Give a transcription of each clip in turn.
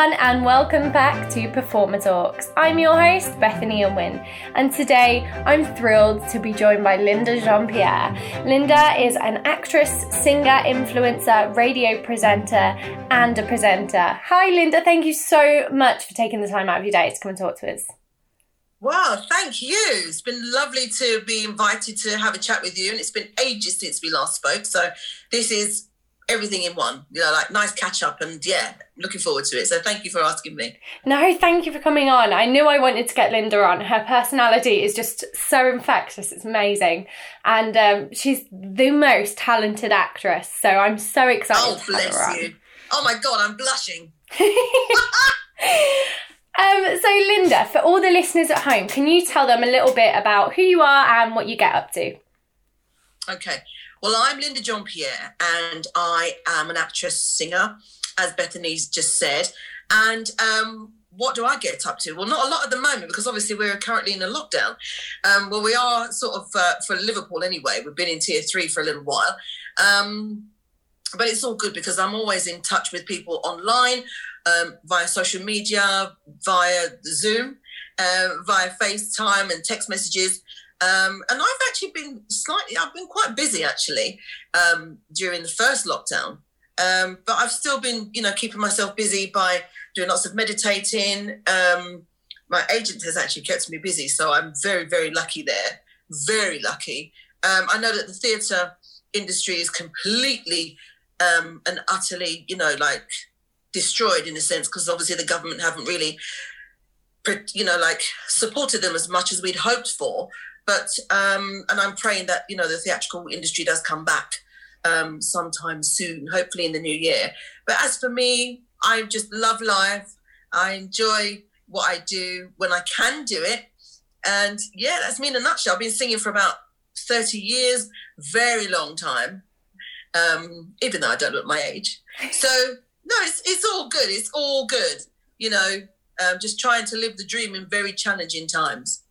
everyone, and welcome back to Performer Talks. I'm your host, Bethany Unwin, and today I'm thrilled to be joined by Linda Jean Pierre. Linda is an actress, singer, influencer, radio presenter, and a presenter. Hi, Linda, thank you so much for taking the time out of your day to come and talk to us. Wow, thank you. It's been lovely to be invited to have a chat with you, and it's been ages since we last spoke. So, this is everything in one. You know, like nice catch up, and yeah, looking forward to it. So thank you for asking me. No, thank you for coming on. I knew I wanted to get Linda on. Her personality is just so infectious. It's amazing, and um, she's the most talented actress. So I'm so excited. Oh, bless you. Oh my god, I'm blushing. Um, so, Linda, for all the listeners at home, can you tell them a little bit about who you are and what you get up to? Okay. Well, I'm Linda Jean Pierre, and I am an actress, singer, as Bethany's just said. And um, what do I get up to? Well, not a lot at the moment because obviously we're currently in a lockdown. Um, well, we are sort of uh, for Liverpool anyway. We've been in tier three for a little while. Um, but it's all good because I'm always in touch with people online, um, via social media, via Zoom, uh, via FaceTime and text messages. Um, and I've actually been slightly, I've been quite busy actually um, during the first lockdown. Um, but I've still been, you know, keeping myself busy by doing lots of meditating. Um, my agent has actually kept me busy, so I'm very, very lucky there. Very lucky. Um, I know that the theatre industry is completely um, and utterly, you know, like destroyed in a sense because obviously the government haven't really, you know, like supported them as much as we'd hoped for. But um, and I'm praying that you know the theatrical industry does come back um, sometime soon, hopefully in the new year. But as for me, I just love life. I enjoy what I do when I can do it, and yeah, that's me in a nutshell. I've been singing for about thirty years, very long time. Um, even though I don't look my age, so no, it's it's all good. It's all good. You know, um, just trying to live the dream in very challenging times.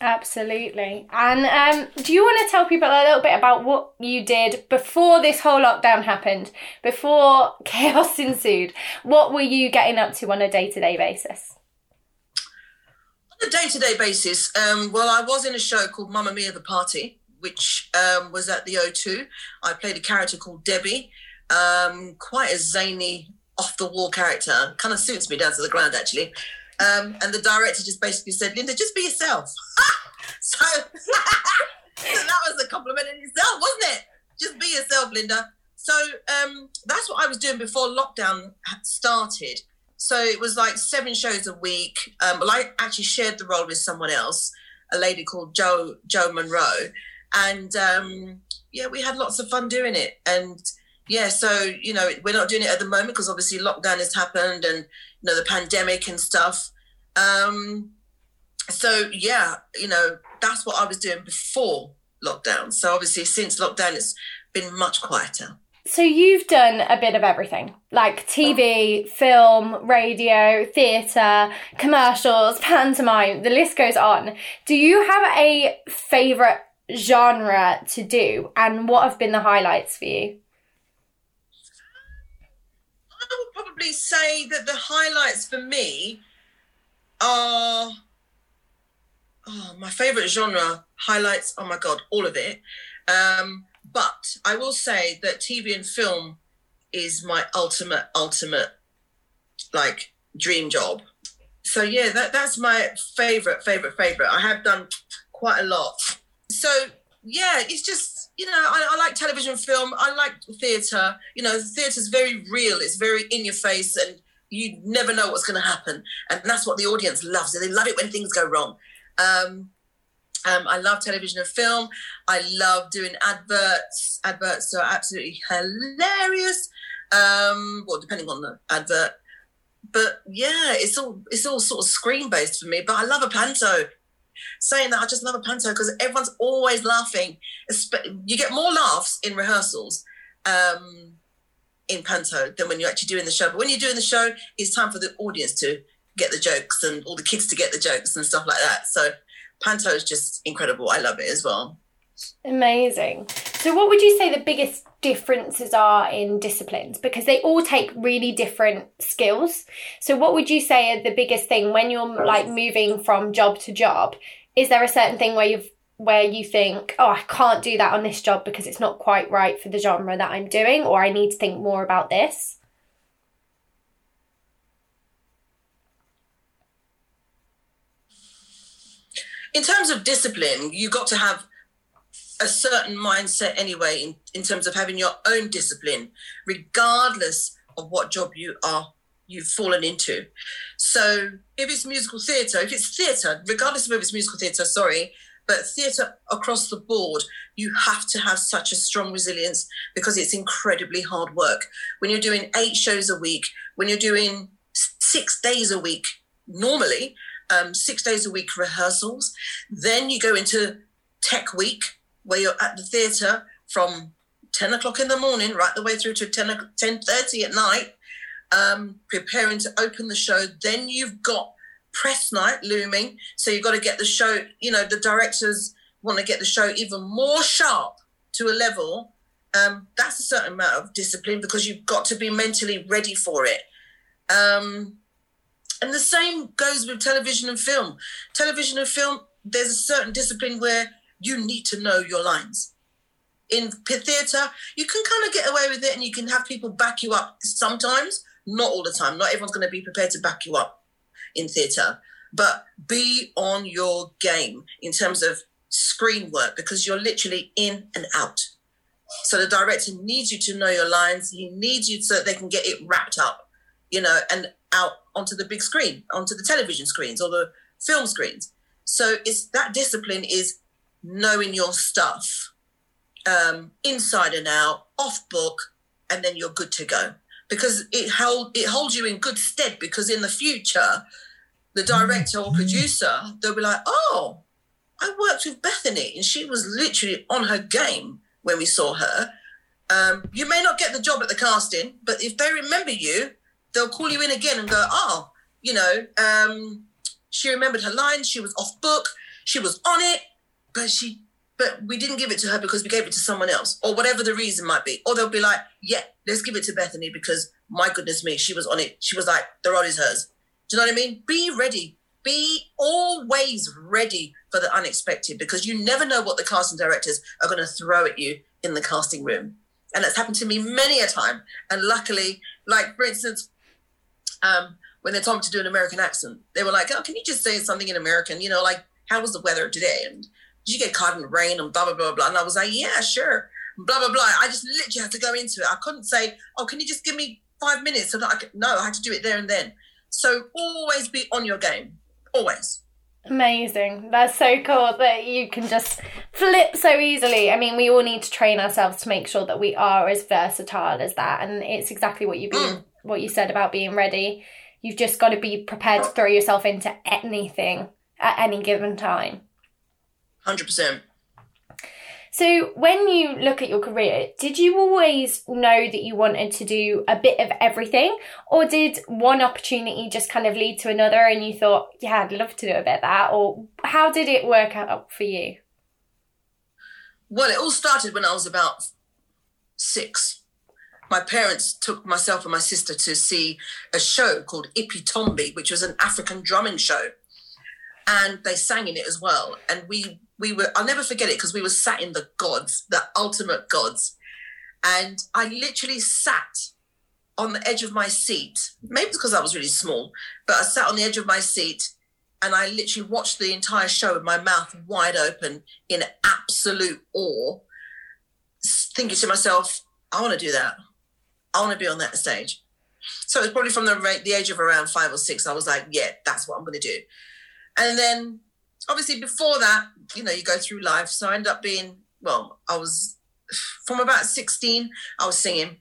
Absolutely. And um, do you want to tell people a little bit about what you did before this whole lockdown happened, before chaos ensued? What were you getting up to on a day to day basis? On a day to day basis, um, well, I was in a show called Mamma Mia the Party, which um, was at the O2. I played a character called Debbie, um, quite a zany, off the wall character. Kind of suits me down to the ground, actually. Um, and the director just basically said, Linda, just be yourself. so, that was a compliment in itself, wasn't it? Just be yourself, Linda. So um, that's what I was doing before lockdown started. So it was like seven shows a week. Um, well, I actually shared the role with someone else, a lady called Joe Joe Monroe, and um, yeah, we had lots of fun doing it. And yeah, so you know, we're not doing it at the moment because obviously lockdown has happened and you know the pandemic and stuff. Um, so yeah, you know, that's what I was doing before lockdown. So obviously, since lockdown, it's been much quieter. So you've done a bit of everything, like TV, film, radio, theatre, commercials, pantomime. The list goes on. Do you have a favourite genre to do, and what have been the highlights for you? I would probably say that the highlights for me are oh, my favorite genre highlights. Oh my god, all of it. Um, but I will say that TV and film is my ultimate, ultimate, like dream job. So yeah, that that's my favorite, favorite, favorite. I have done quite a lot. So yeah, it's just you know I, I like television, film. I like theatre. You know, theatre is very real. It's very in your face, and you never know what's going to happen, and that's what the audience loves. They love it when things go wrong. Um, um, I love television and film. I love doing adverts. Adverts are absolutely hilarious. Um, well, depending on the advert, but yeah, it's all it's all sort of screen based for me. But I love a panto. Saying that, I just love a panto because everyone's always laughing. You get more laughs in rehearsals. Um, in panto than when you're actually doing the show. But when you're doing the show, it's time for the audience to get the jokes and all the kids to get the jokes and stuff like that. So Panto is just incredible. I love it as well. Amazing. So, what would you say the biggest differences are in disciplines? Because they all take really different skills. So, what would you say are the biggest thing when you're like moving from job to job? Is there a certain thing where you've where you think, oh, I can't do that on this job because it's not quite right for the genre that I'm doing, or I need to think more about this? In terms of discipline, you got to have a certain mindset anyway in, in terms of having your own discipline regardless of what job you are you've fallen into. So if it's musical theatre if it's theatre regardless of if it's musical theatre sorry but theatre across the board you have to have such a strong resilience because it's incredibly hard work. When you're doing eight shows a week when you're doing six days a week normally um, six days a week rehearsals then you go into tech week where you're at the theatre from 10 o'clock in the morning right the way through to 10 10.30 at night um, preparing to open the show. Then you've got press night looming so you've got to get the show you know the directors want to get the show even more sharp to a level. Um, that's a certain amount of discipline because you've got to be mentally ready for it. Um, and the same goes with television and film. Television and film there's a certain discipline where you need to know your lines. In theatre, you can kind of get away with it and you can have people back you up sometimes, not all the time. Not everyone's going to be prepared to back you up in theatre, but be on your game in terms of screen work because you're literally in and out. So the director needs you to know your lines. He needs you so that they can get it wrapped up, you know, and out onto the big screen, onto the television screens or the film screens. So it's that discipline is knowing your stuff um, inside and out, off book, and then you're good to go. Because it hold it holds you in good stead. Because in the future, the director or producer they'll be like, "Oh, I worked with Bethany, and she was literally on her game when we saw her." Um, you may not get the job at the casting, but if they remember you, they'll call you in again and go, "Oh, you know, um, she remembered her lines. She was off book. She was on it but she but we didn't give it to her because we gave it to someone else or whatever the reason might be. Or they'll be like yeah let's give it to bethany because my goodness me she was on it. She was like the role is hers. Do you know what i mean? Be ready. Be always ready for the unexpected because you never know what the casting directors are going to throw at you in the casting room. And that's happened to me many a time. And luckily like for instance um, when they told me to do an american accent they were like oh can you just say something in american? You know like how was the weather today? And you get caught in the rain and blah blah blah blah and i was like yeah sure blah blah blah i just literally had to go into it i couldn't say oh can you just give me five minutes so that i could no i had to do it there and then so always be on your game always Amazing. That's so cool that you can just flip so easily. I mean, we all need to train ourselves to make sure that we are as versatile as that. And it's exactly what you've been, mm. what you said about being ready. You've just got to be prepared to throw yourself into anything at any given time. 100%. So, when you look at your career, did you always know that you wanted to do a bit of everything? Or did one opportunity just kind of lead to another and you thought, yeah, I'd love to do a bit of that? Or how did it work out for you? Well, it all started when I was about six. My parents took myself and my sister to see a show called Ipi Tombi, which was an African drumming show. And they sang in it as well. And we we were i'll never forget it because we were sat in the gods the ultimate gods. And i literally sat on the edge of my seat maybe because i was really small but i sat on the edge of my seat and i literally watched the entire show with my mouth wide open in absolute awe thinking to myself i want to do that. I want to be on that stage. So it's probably from the, the age of around five or six i was like yeah that's what i'm going to do. And then obviously before that, you know, you go through life. So I ended up being, well, I was from about 16, I was singing.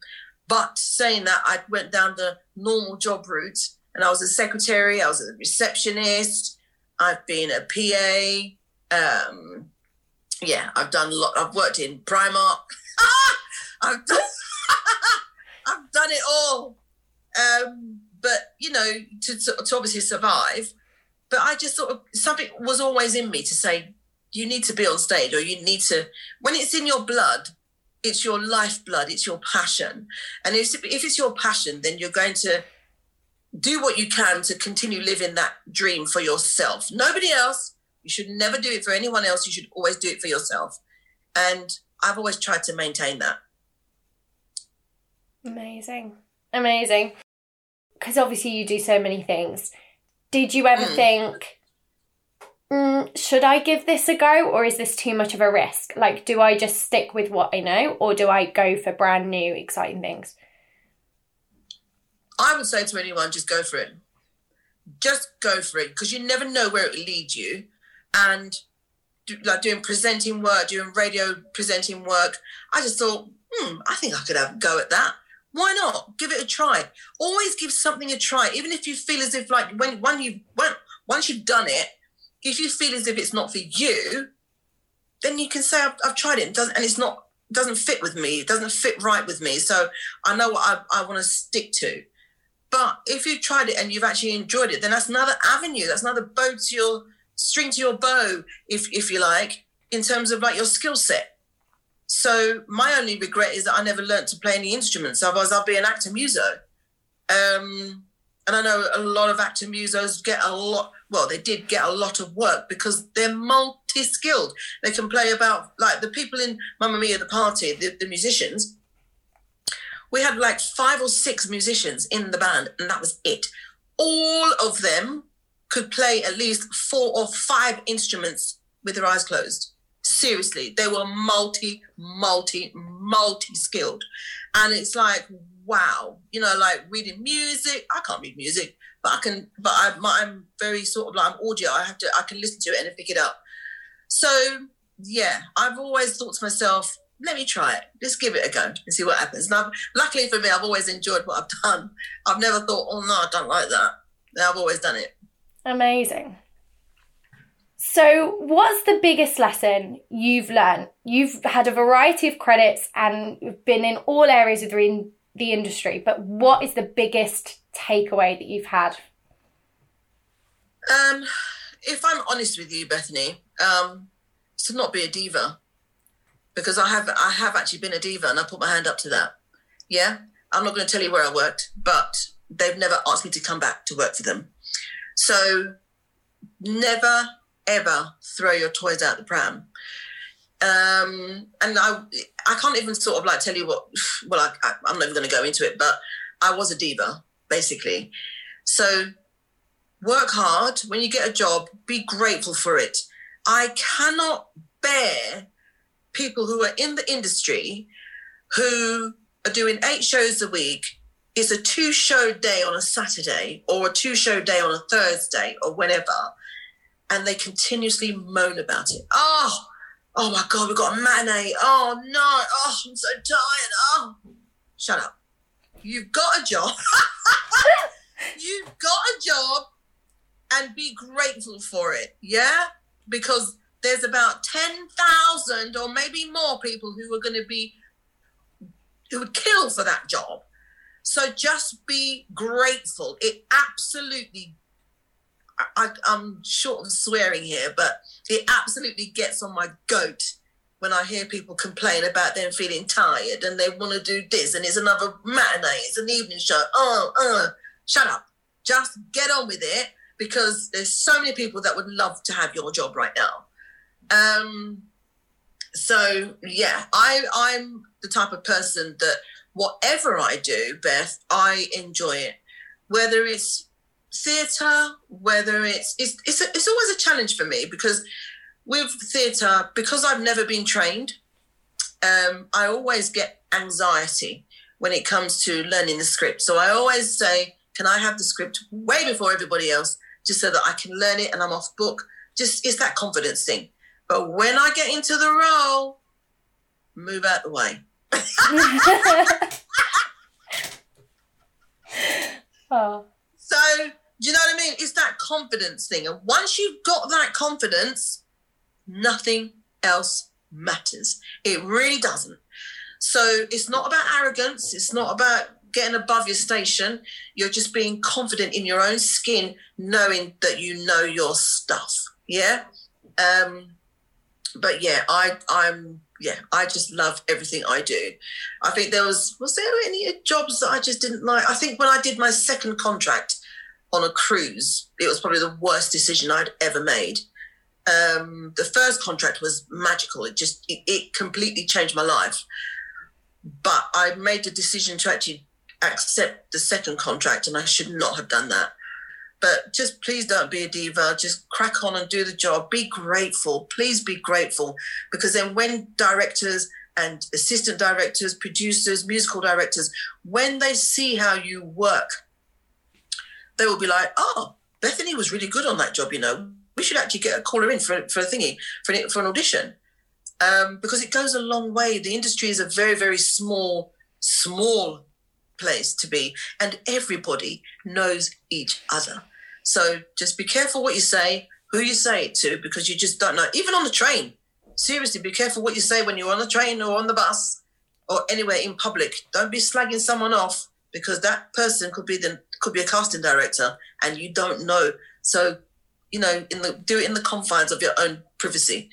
But saying that, I went down the normal job route and I was a secretary, I was a receptionist, I've been a PA. Um, yeah, I've done a lot. I've worked in Primark. I've done, I've done it all. Um, but you know, to, to obviously survive, but I just sort of something was always in me to say, you need to be on stage or you need to when it's in your blood, it's your lifeblood, it's your passion. And if, if it's your passion, then you're going to do what you can to continue living that dream for yourself. Nobody else. You should never do it for anyone else. You should always do it for yourself. And I've always tried to maintain that. Amazing. Amazing. Because obviously you do so many things. Did you ever mm. think, mm, should I give this a go or is this too much of a risk? Like, do I just stick with what I know or do I go for brand new, exciting things? I would say to anyone, just go for it. Just go for it because you never know where it will lead you. And do, like doing presenting work, doing radio presenting work, I just thought, hmm, I think I could have a go at that. Why not? Give it a try. Always give something a try, even if you feel as if like when when you when, once you've done it, if you feel as if it's not for you, then you can say I've, I've tried it and, doesn't, and it's not doesn't fit with me. It doesn't fit right with me. So I know what I, I want to stick to. But if you've tried it and you've actually enjoyed it, then that's another avenue. That's another bow to your string to your bow, if if you like, in terms of like your skill set. So my only regret is that I never learned to play any instruments. Otherwise, I'd be an actor muso. Um, and I know a lot of actor musos get a lot. Well, they did get a lot of work because they're multi-skilled. They can play about like the people in Mamma Mia, the party, the, the musicians we had like five or six musicians in the band, and that was it. All of them could play at least four or five instruments with their eyes closed. Seriously, they were multi, multi, multi skilled. And it's like, wow, you know, like reading music. I can't read music, but I can, but I, I'm very sort of like I'm audio. I have to, I can listen to it and pick it up. So, yeah, I've always thought to myself, let me try it. Just give it a go and see what happens. And I've, luckily for me, I've always enjoyed what I've done. I've never thought, oh no, I don't like that. I've always done it. Amazing. So, what's the biggest lesson you've learned? You've had a variety of credits and you've been in all areas of the, the industry, but what is the biggest takeaway that you've had? Um, if I'm honest with you, Bethany, um, to not be a diva because I have I have actually been a diva and I put my hand up to that. Yeah, I'm not going to tell you where I worked, but they've never asked me to come back to work for them. So never ever throw your toys out the pram. Um, and I I can't even sort of like tell you what. Well, I, I'm not even going to go into it, but I was a diva basically. So work hard when you get a job. Be grateful for it. I cannot bear people who are in the industry who are doing eight shows a week is a two show day on a Saturday or a two show day on a Thursday or whenever, and they continuously moan about it. Oh, oh my God, we've got a matinee. Oh no, oh, I'm so tired. Oh, shut up. You've got a job. You've got a job and be grateful for it. Yeah? Because there's about 10,000 or maybe more people who are going to be, who would kill for that job. So just be grateful. It absolutely, I, am short of swearing here, but it absolutely gets on my goat when I hear people complain about them feeling tired and they want to do this and it's another matinee, it's an evening show. Oh, uh, shut up. Just get on with it because there's so many people that would love to have your job right now. Um, so yeah, I I'm the type of person that whatever I do, Beth, I enjoy it. Whether it's theatre, whether it's it's it's, a, it's always a challenge for me because with theatre, because I've never been trained, um, I always get anxiety when it comes to learning the script. So I always say, can I have the script way before everybody else, just so that I can learn it and I'm off book. Just it's that confidence thing. But when I get into the role, move out the way. oh. So, do you know what I mean? It's that confidence thing. And once you've got that confidence, nothing else matters. It really doesn't. So, it's not about arrogance. It's not about getting above your station. You're just being confident in your own skin, knowing that you know your stuff. Yeah. Um, but yeah, I I'm yeah, I just love everything I do. I think there was was there any jobs that I just didn't like? I think when I did my second contract on a cruise, it was probably the worst decision I'd ever made. Um, the first contract was magical. It just it, it completely changed my life. But I made the decision to actually accept the second contract, and I should not have done that. But just please don't be a diva. Just crack on and do the job. Be grateful. Please be grateful. Because then when directors and assistant directors, producers, musical directors, when they see how you work, they will be like, oh, Bethany was really good on that job, you know. We should actually get a caller in for, for a thingy, for an, for an audition. Um, because it goes a long way. The industry is a very, very small, small place to be, and everybody knows each other. So just be careful what you say, who you say it to, because you just don't know. Even on the train, seriously, be careful what you say when you're on the train or on the bus or anywhere in public. Don't be slagging someone off because that person could be the could be a casting director and you don't know. So, you know, in the do it in the confines of your own privacy.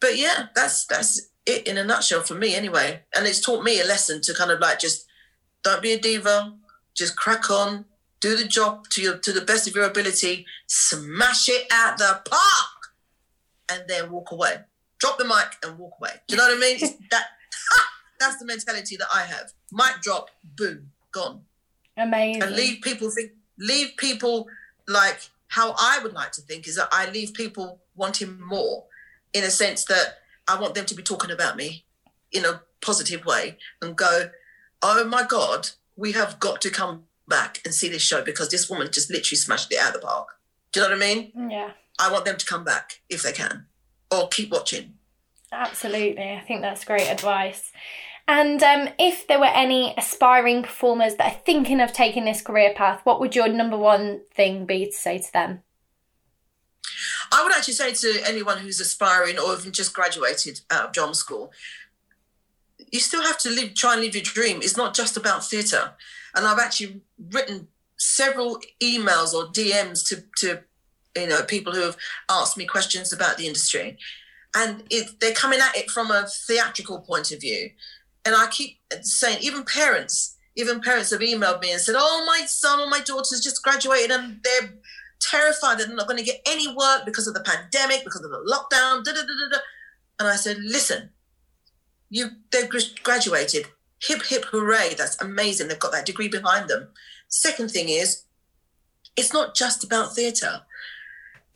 But yeah, that's that's it in a nutshell for me anyway. And it's taught me a lesson to kind of like just don't be a diva, just crack on, do the job to your to the best of your ability, smash it at the park, and then walk away. Drop the mic and walk away. Do you know what I mean? that that's the mentality that I have. Mic drop, boom, gone. Amazing. And leave people think leave people like how I would like to think is that I leave people wanting more in a sense that I want them to be talking about me in a positive way and go, oh my God, we have got to come back and see this show because this woman just literally smashed it out of the park. Do you know what I mean? Yeah. I want them to come back if they can or keep watching. Absolutely. I think that's great advice. And um, if there were any aspiring performers that are thinking of taking this career path, what would your number one thing be to say to them? I would actually say to anyone who's aspiring or even just graduated out of drama school, you still have to live, try and live your dream. It's not just about theatre. And I've actually written several emails or DMs to, to you know people who have asked me questions about the industry, and it, they're coming at it from a theatrical point of view. And I keep saying, even parents, even parents have emailed me and said, "Oh, my son or my daughter's just graduated and they're terrified that they're not going to get any work because of the pandemic, because of the lockdown." Da, da, da, and I said, "Listen, you they've just graduated. Hip hip hooray. That's amazing. They've got that degree behind them. Second thing is it's not just about theatre.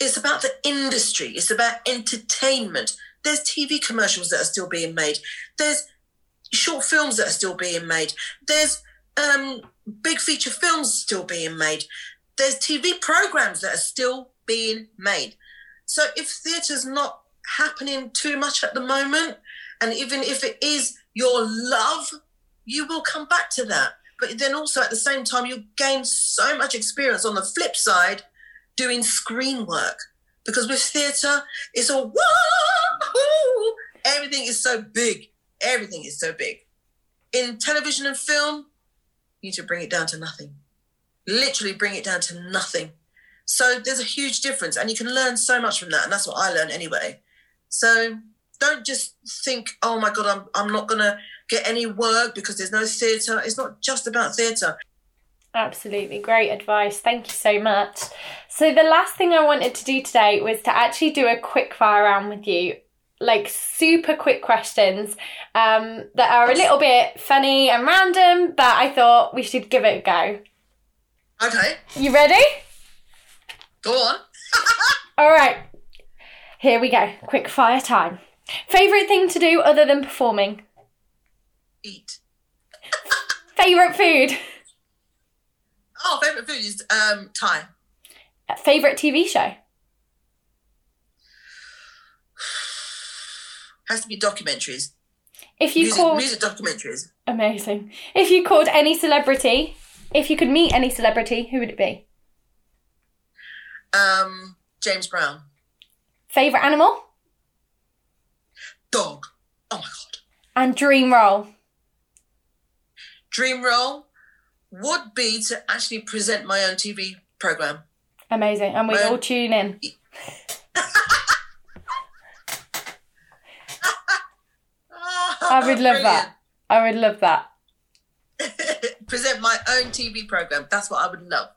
It's about the industry. It's about entertainment. There's tv commercials that are still being made. There's films that are still being made there's um, big feature films still being made there's tv programs that are still being made so if theatre's not happening too much at the moment and even if it is your love you will come back to that. But then also at the same time, you gain so much experience on the flip side doing screen work. Because with theatre, it's all whoa, everything is so big. Everything is so big. In television and film, you need to bring it down to nothing. Literally bring it down to nothing. So there's a huge difference, and you can learn so much from that. And that's what I learned anyway. So don't just think, oh my God, I'm, I'm not going to get any work because there's no theatre. It's not just about theatre. Absolutely. Great advice. Thank you so much. So, the last thing I wanted to do today was to actually do a quick fire round with you. Like super quick questions um, that are a little bit funny and random, but I thought we should give it a go. Okay. You ready? Go on. All right. Here we go. Quick fire time. Favorite thing to do other than performing? eat. favorite food? Oh, favorite food is um, Thai. Favorite TV show? Has to be documentaries. If you music, called music documentaries. Amazing. If you called any celebrity, if you could meet any celebrity, who would it be? Um, James Brown. Favorite animal? Dog. Oh my god. And dream role? dream role would be to actually present my own TV program. Amazing. And we all tune in. I would love that. I would love that. present my own TV program. That's what I would love.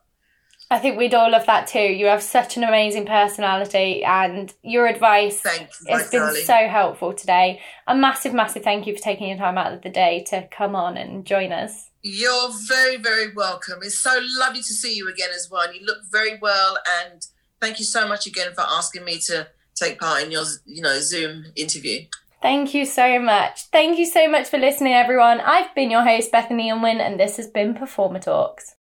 I think we'd all love that too. You have such an amazing personality, and your advice has been darling. so helpful today. A massive, massive thank you for taking your time out of the day to come on and join us. You're very, very welcome. It's so lovely to see you again as well. And you look very well. And thank you so much again for asking me to take part in your, you know, Zoom interview. Thank you so much. Thank you so much for listening, everyone. I've been your host, Bethany Unwin, and this has been Performer Talks.